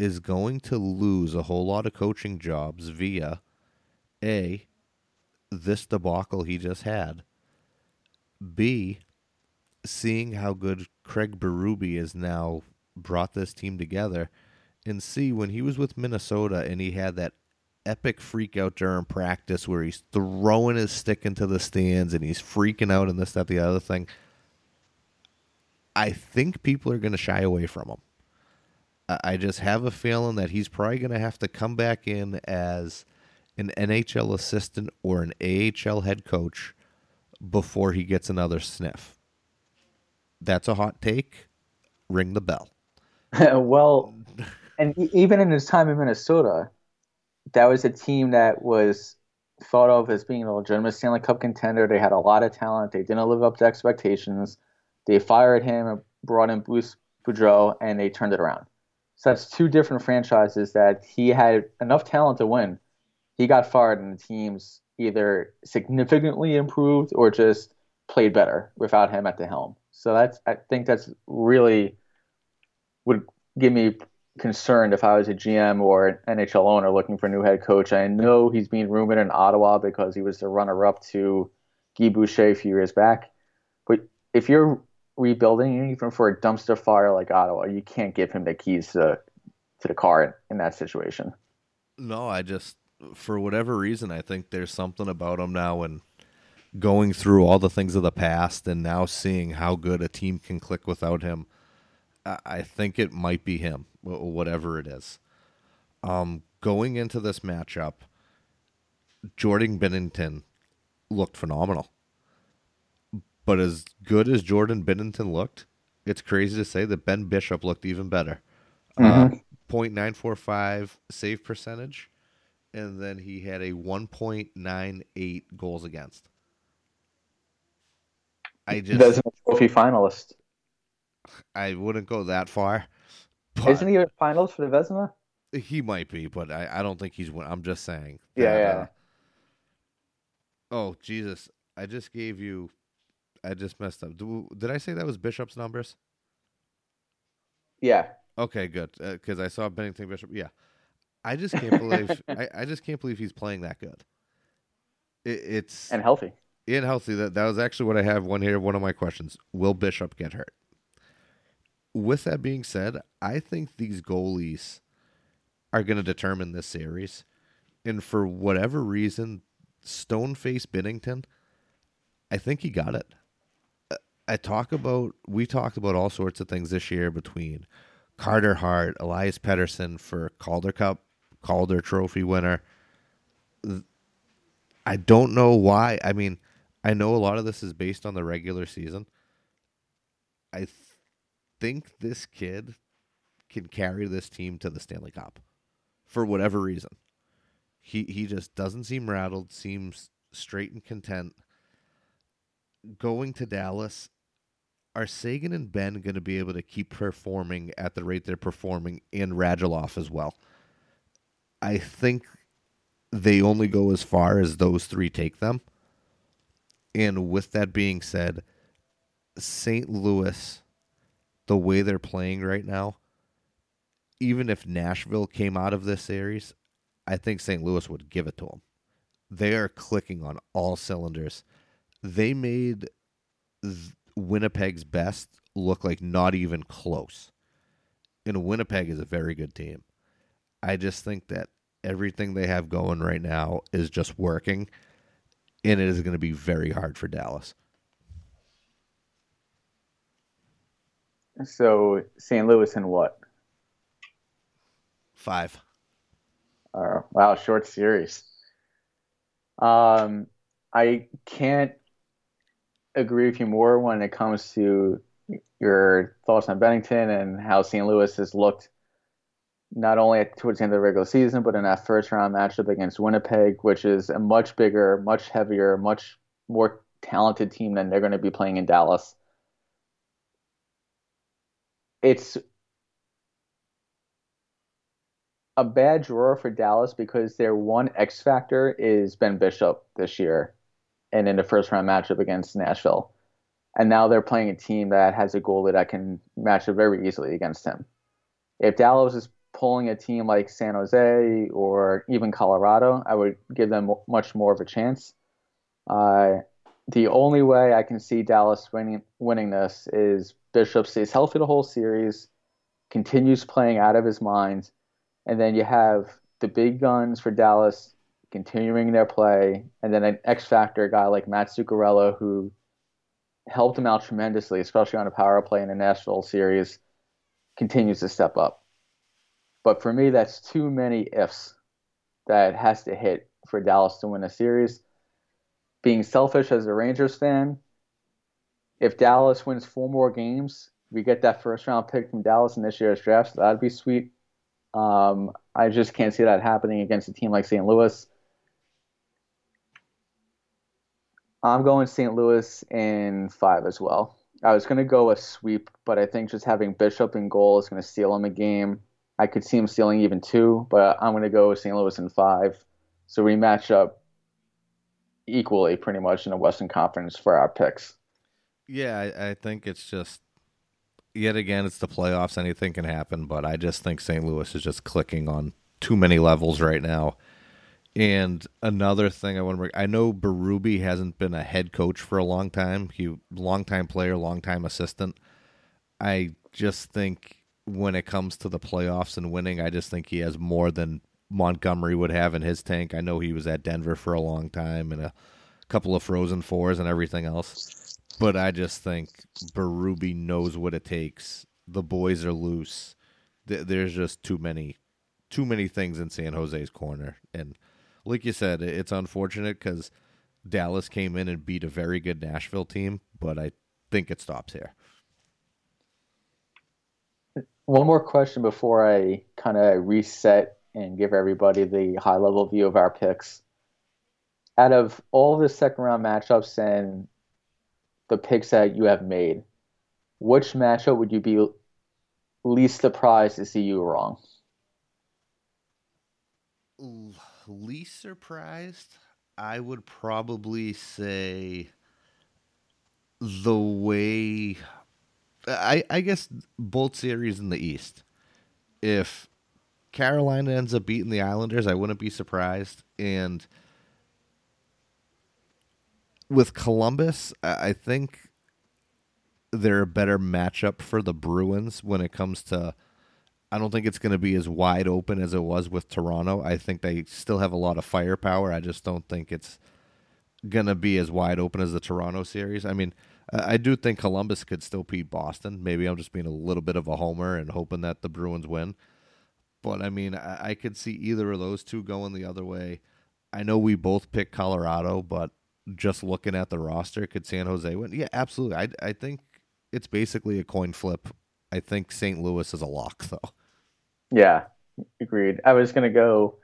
is going to lose a whole lot of coaching jobs via A, this debacle he just had, B, seeing how good Craig Berube has now brought this team together, and C, when he was with Minnesota and he had that epic freak out during practice where he's throwing his stick into the stands and he's freaking out and this, that, the other thing – I think people are going to shy away from him. I just have a feeling that he's probably going to have to come back in as an NHL assistant or an AHL head coach before he gets another sniff. That's a hot take. Ring the bell. [laughs] well, and even in his time in Minnesota, that was a team that was thought of as being a legitimate Stanley Cup contender. They had a lot of talent. They didn't live up to expectations. They fired him and brought in Bruce Boudreau, and they turned it around. So that's two different franchises that he had enough talent to win. He got fired, and the teams either significantly improved or just played better without him at the helm. So that's I think that's really would give me concerned if I was a GM or an NHL owner looking for a new head coach. I know he's being rumored in Ottawa because he was the runner-up to Guy Boucher a few years back. But if you're rebuilding, even for a dumpster fire like Ottawa, you can't give him the keys to to the car in, that situation. No, I just for whatever reason I think there's something about him now and going through all the things of the past and now seeing how good a team can click without him. I think it might be him, whatever it is. Um, going into this matchup, Jordan Binnington looked phenomenal. But as good as Jordan Binnington looked, it's crazy to say that Ben Bishop looked even better. Mm-hmm. Uh, 0.945 save percentage, and then he had a 1.98 goals against. I just Vezina trophy finalist. I wouldn't go that far. Isn't he a finalist for the Vezina? He might be, but I, I don't think he's. I'm just saying. That, yeah, yeah. Uh, oh Jesus! I just gave you. I just messed up. Did I say that was Bishop's numbers? Yeah. Okay, good. Because uh, I saw Binnington Bishop. Yeah. I just can't believe. [laughs] I, I just can't believe he's playing that good. It, it's and healthy. And healthy. That that was actually what I have one here. One of my questions: Will Bishop get hurt? with that being said, I think these goalies are going to determine this series. And for whatever reason, Stoneface Binnington, I think he got it. I talk about, we talked about all sorts of things this year between Carter Hart, Elias Pettersson for Calder Cup, Calder Trophy winner. I don't know why. I mean, I know a lot of this is based on the regular season. I think this kid can carry this team to the Stanley Cup for whatever reason. He he just doesn't seem rattled, seems straight and content. Going to Dallas, are Seguin and Benn going to be able to keep performing at the rate they're performing in Radulov as well? I think they only go as far as those three take them. And with that being said, St. Louis the way they're playing right now, even if Nashville came out of this series, I think St. Louis would give it to them. They are clicking on all cylinders. They made Winnipeg's best look like not even close. And Winnipeg is a very good team. I just think that everything they have going right now is just working, and it is going to be very hard for Dallas. So St. Louis in what? Five. Uh, wow, short series. Um, I can't agree with you more when it comes to your thoughts on Binnington and how St. Louis has looked not only towards the end of the regular season, but in that first round matchup against Winnipeg, which is a much bigger, much heavier, much more talented team than they're going to be playing in Dallas it's a bad draw for Dallas because their one X factor is Ben Bishop this year and in the first round matchup against Nashville. And now they're playing a team that has a goalie that I can match up very easily against him. If Dallas is pulling a team like San Jose or even Colorado, I would give them much more of a chance. Uh, the only way I can see Dallas winning winning this is Bishop stays healthy the whole series, continues playing out of his mind, and then you have the big guns for Dallas continuing their play, and then an X factor guy like Matt Zuccarello who helped him out tremendously, especially on a power play in the Nashville series, continues to step up. But for me, that's too many ifs that has to hit for Dallas to win a series. Being selfish as a Rangers fan, if Dallas wins four more games, we get that first round pick from Dallas in this year's draft. So that'd be sweet. Um, I just can't see that happening against a team like St. Louis. I'm going St. Louis in five as well. I was going to go a sweep, but I think just having Bishop in goal is going to steal him a game. I could see him stealing even two, but I'm going to go St. Louis in five. So we match up equally pretty much in the Western Conference for our picks. Yeah, I, I think it's just yet again it's the playoffs. Anything can happen, but I just think St. Louis is just clicking on too many levels right now. And another thing I want to bring, I know Berube hasn't been a head coach for a long time. He long time player, long time assistant. I just think when it comes to the playoffs and winning, I just think he has more than Montgomery would have in his tank. I know he was at Denver for a long time and a couple of Frozen Fours and everything else. But I just think Berube knows what it takes. The boys are loose. There's just too many, too many things in San Jose's corner. And like you said, it's unfortunate because Dallas came in and beat a very good Nashville team, but I think it stops here. One more question before I kind of reset and give everybody the high level view of our picks. Out of all the second round matchups and the picks that you have made, which matchup would you be least surprised to see you wrong? Least surprised, I would probably say the way I I guess both series in the East. If Carolina ends up beating the Islanders, I wouldn't be surprised. And with Columbus, I think they're a better matchup for the Bruins when it comes to. I don't think it's going to be as wide open as it was with Toronto. I think they still have a lot of firepower. I just don't think it's going to be as wide open as the Toronto series. I mean, I do think Columbus could still beat Boston. Maybe I'm just being a little bit of a homer and hoping that the Bruins win. But I mean, I, could see either of those two going the other way. I know we both picked Colorado, but just looking at the roster, could San Jose win? Yeah, absolutely. I, I think it's basically a coin flip. I think St. Louis is a lock, though. Yeah, agreed. I was to go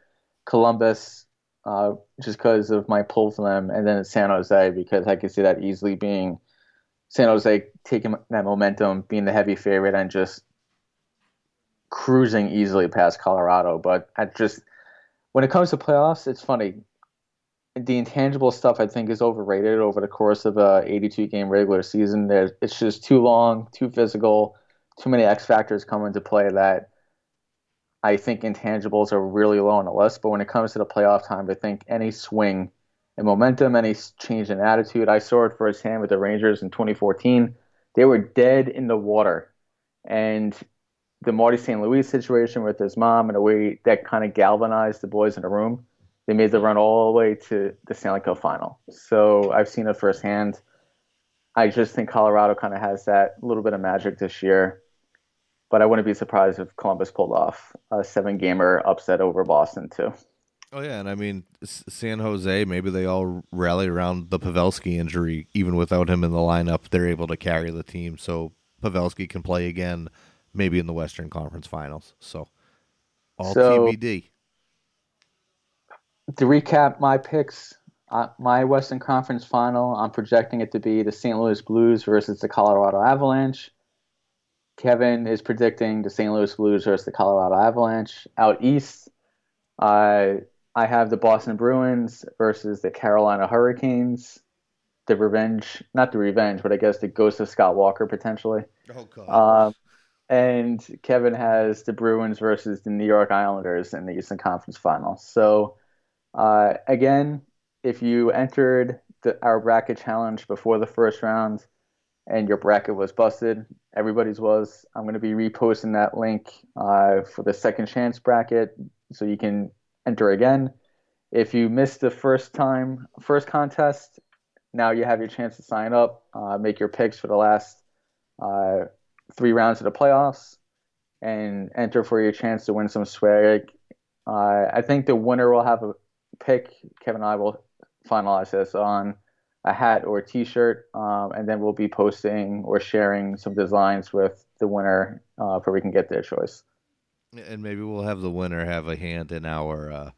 Columbus uh, just because of my pull for them, and then San Jose because I could see that easily being San Jose taking that momentum, being the heavy favorite, and just cruising easily past Colorado. But I just when it comes to playoffs, it's funny. The intangible stuff I think is overrated over the course of a 82 game regular season. There, it's just too long, too physical, too many X factors come into play that I think intangibles are really low on the list. But when it comes to the playoff time, I think any swing in momentum, any change in attitude, I saw it firsthand with the Rangers in 2014. They were dead in the water, and the Marty St. Louis situation with his mom and the way that kind of galvanized the boys in the room. They made the run all the way to the Stanley Cup final. So I've seen it firsthand. I just think Colorado kind of has that little bit of magic this year. But I wouldn't be surprised if Columbus pulled off a seven gamer upset over Boston, too. Oh, yeah. And I mean, San Jose, maybe they all rally around the Pavelski injury. Even without him in the lineup, they're able to carry the team. So Pavelski can play again maybe in the Western Conference Finals. So all so, TBD. To recap my picks, uh, my Western Conference Final, I'm projecting it to be the St. Louis Blues versus the Colorado Avalanche. Kevin is predicting the St. Louis Blues versus the Colorado Avalanche. Out east, uh, I have the Boston Bruins versus the Carolina Hurricanes. The revenge, not the revenge, but I guess the ghost of Scott Walker potentially. Oh God. Um, and Kevin has the Bruins versus the New York Islanders in the Eastern Conference Finals. So, uh, again, if you entered the, our bracket challenge before the first round and your bracket was busted, everybody's was. I'm going to be reposting that link uh, for the second chance bracket so you can enter again. If you missed the first time, first contest, now you have your chance to sign up, uh, make your picks for the last uh, three rounds of the playoffs and enter for your chance to win some swag. Uh, I think the winner will have a pick. Kevin and I will finalize this on a hat or a T-shirt, um, and then we'll be posting or sharing some designs with the winner uh, for we can get their choice. And maybe we'll have the winner have a hand in our uh,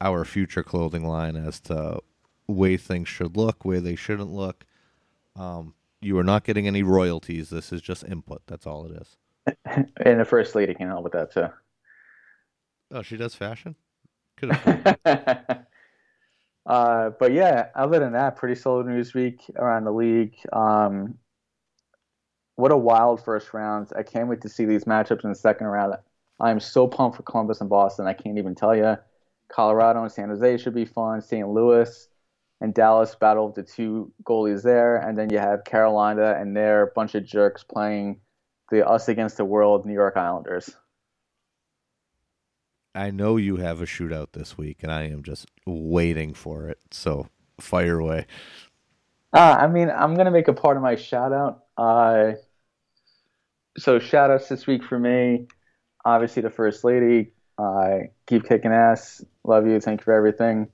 our future clothing line as to way things should look, way they shouldn't look. Um, you are not getting any royalties. This is just input. That's all it is. [laughs] and the first lady can help with that too. Oh, she does fashion. Could have. [laughs] uh, but yeah, other than that, pretty solid news week around the league. Um, what a wild first round! I can't wait to see these matchups in the second round. I'm so pumped for Columbus and Boston. I can't even tell you. Colorado and San Jose should be fun. St. Louis and Dallas battle the two goalies there, and then you have Carolina and their bunch of jerks playing the us against the world New York Islanders. I know you have a shootout this week, and I am just waiting for it. So fire away. Uh, I mean, I'm gonna make a part of my shout out. Uh, so shout outs this week for me. Obviously, the first lady. Uh, keep kicking ass. Love you. Thank you for everything.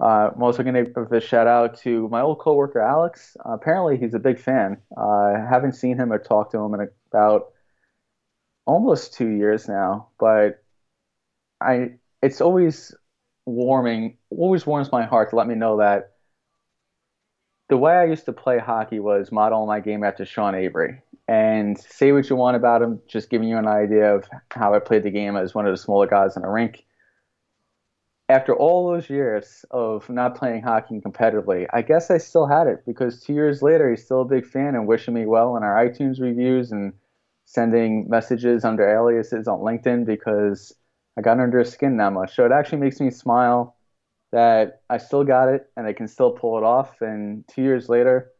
Uh, I'm also to give a shout out to my old coworker Alex. Uh, apparently, he's a big fan. I haven't seen him or talked to him in about almost two years now, but I it's always warming, always warms my heart to let me know that the way I used to play hockey was model my game after Sean Avery. And say what you want about him, just giving you an idea of how I played the game as one of the smaller guys in the rink after all those years of not playing hockey competitively, I guess I still had it because two years later, he's still a big fan and wishing me well in our iTunes reviews and sending messages under aliases on LinkedIn because I got under his skin that much. So it actually makes me smile that I still got it and I can still pull it off. And two years later,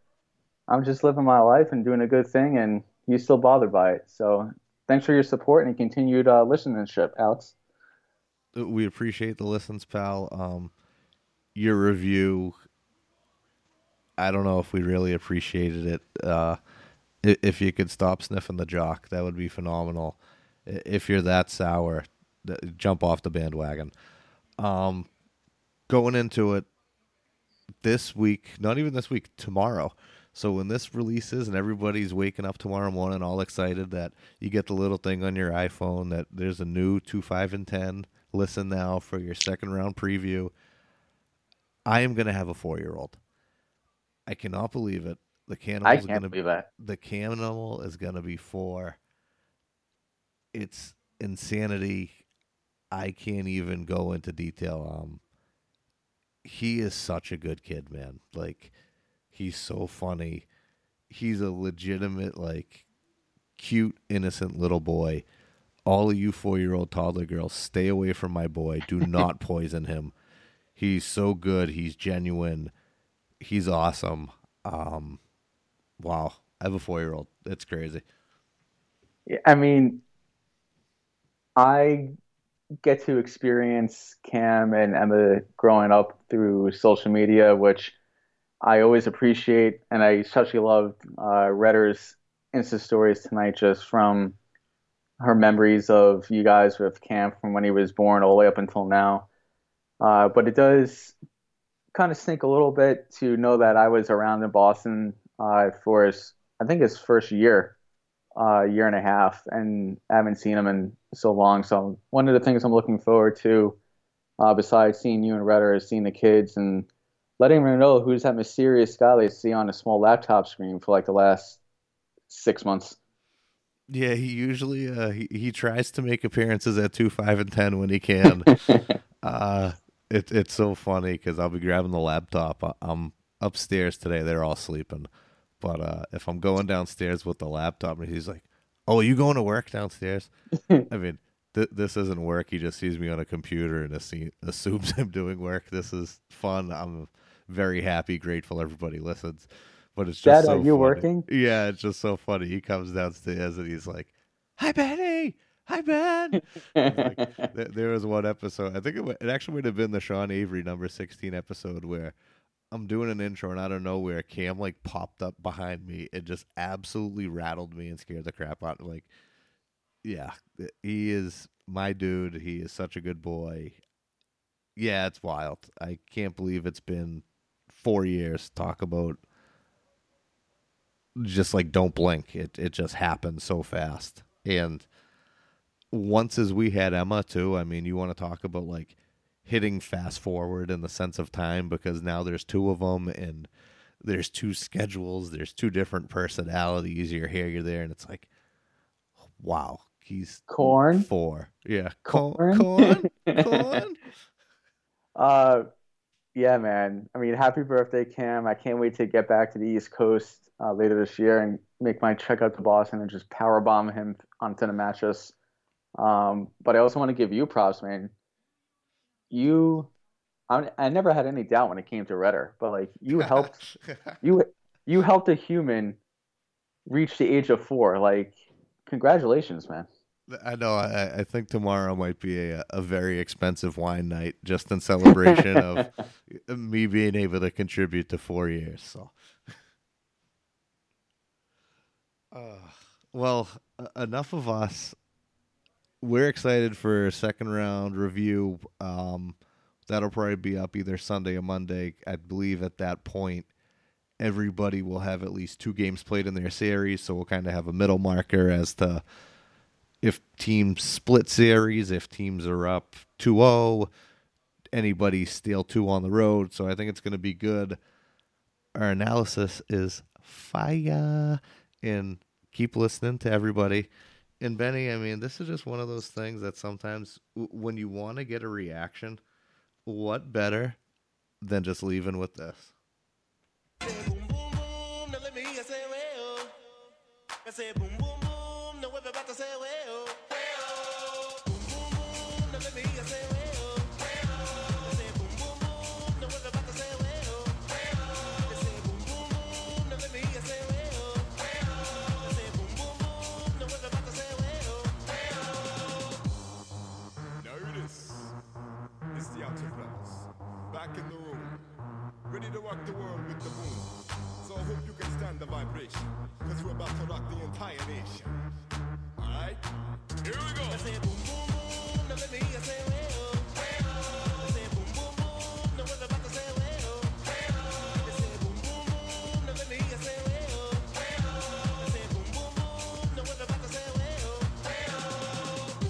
I'm just living my life and doing a good thing, and he's still bothered by it. So thanks for your support and continued uh, listenership, Alex we appreciate the listens, pal. Um, your review, I don't know if we really appreciated it. Uh, if you could stop sniffing the jock, that would be phenomenal. If you're that sour, jump off the bandwagon. Um, going into it this week, not even this week, tomorrow. So when this releases and everybody's waking up tomorrow morning all excited that you get the little thing on your iPhone that there's a new 2, 5, and 10 listen now for your second round preview. I am going to have a four year old. I cannot believe it. The cannibal I can't believe be, that. The cannibal is going to be four. It's insanity. I can't even go into detail. Um, he is such a good kid, man. Like, he's so funny. He's a legitimate, like, cute, innocent little boy all of you four year old toddler girls, stay away from my boy. Do [laughs] not poison him. He's so good. He's genuine. He's awesome. Um, wow. I have a four year old. That's crazy. I mean, I get to experience Cam and Emma growing up through social media, which I always appreciate. And I especially loved uh, Redder's Insta stories tonight just from her memories of you guys with Cam from when he was born all the way up until now. Uh, but it does kind of sink a little bit to know that I was around in Boston uh, for his, I think his first year, uh, year and a half, and I haven't seen him in so long. So one of the things I'm looking forward to, uh, besides seeing you and Redder, is seeing the kids and letting them know who's that mysterious guy they see on a small laptop screen for like the last six months. Yeah, he usually uh, he he tries to make appearances at two, five, and ten when he can. [laughs] uh, it, it's so funny because I'll be grabbing the laptop. I'm upstairs today; they're all sleeping. But uh, if I'm going downstairs with the laptop, and he's like, "Oh, are you going to work downstairs?" [laughs] I mean, th- this isn't work. He just sees me on a computer and assume- assumes [laughs] I'm doing work. This is fun. I'm very happy, grateful. Everybody listens. But it's just Dad, so are you funny. working? Yeah, it's just so funny. He comes downstairs and he's like, "Hi, Benny. Hi, Ben." like, [laughs] th- there was one episode. I think it, it actually would have been the Sean Avery number sixteen episode where I'm doing an intro and out of nowhere, Cam like popped up behind me and just absolutely rattled me and scared the crap out. of Like, yeah, he is my dude. He is such a good boy. yeah, it's wild. I can't believe it's been four years. Talk about just like don't blink. It it just happened so fast. And once as we had Emma too, I mean, you want to talk about like hitting fast forward in the sense of time because now there's two of them and there's two schedules, there's two different personalities. You're here, you're there, and it's like, wow, he's corn four, yeah, corn, corn, corn. [laughs] [laughs] Uh, yeah, man. I mean, happy birthday, Cam. I can't wait to get back to the East Coast uh, later this year and make my trek out to Boston and just power bomb him onto the mattress. Um, but I also want to give you props, man. You, I, I never had any doubt when it came to Redder, but like you [laughs] helped, you you helped a human reach the age of four. Like, congratulations, man. I know. I, I, think tomorrow might be a, a very expensive wine night just in celebration of [laughs] me being able to contribute to four years. So, uh, well, enough of us. We're excited for a second round review. Um, that'll probably be up either Sunday or Monday. I believe at that point, everybody will have at least two games played in their series, so we'll kind of have a middle marker as to if teams split series, if teams are up 2-0, anybody steal two on the road. So I think it's going to be good. Our analysis is fire and keep listening to everybody. And Benny, I mean, this is just one of those things that sometimes when you want to get a reaction, what better than just leaving with this? back ready to rock the world with the boom. So I hope you can stand the vibration, cause we're about to rock the entire nation. Alright? Here we go. I say boom, boom, boom, now let me say.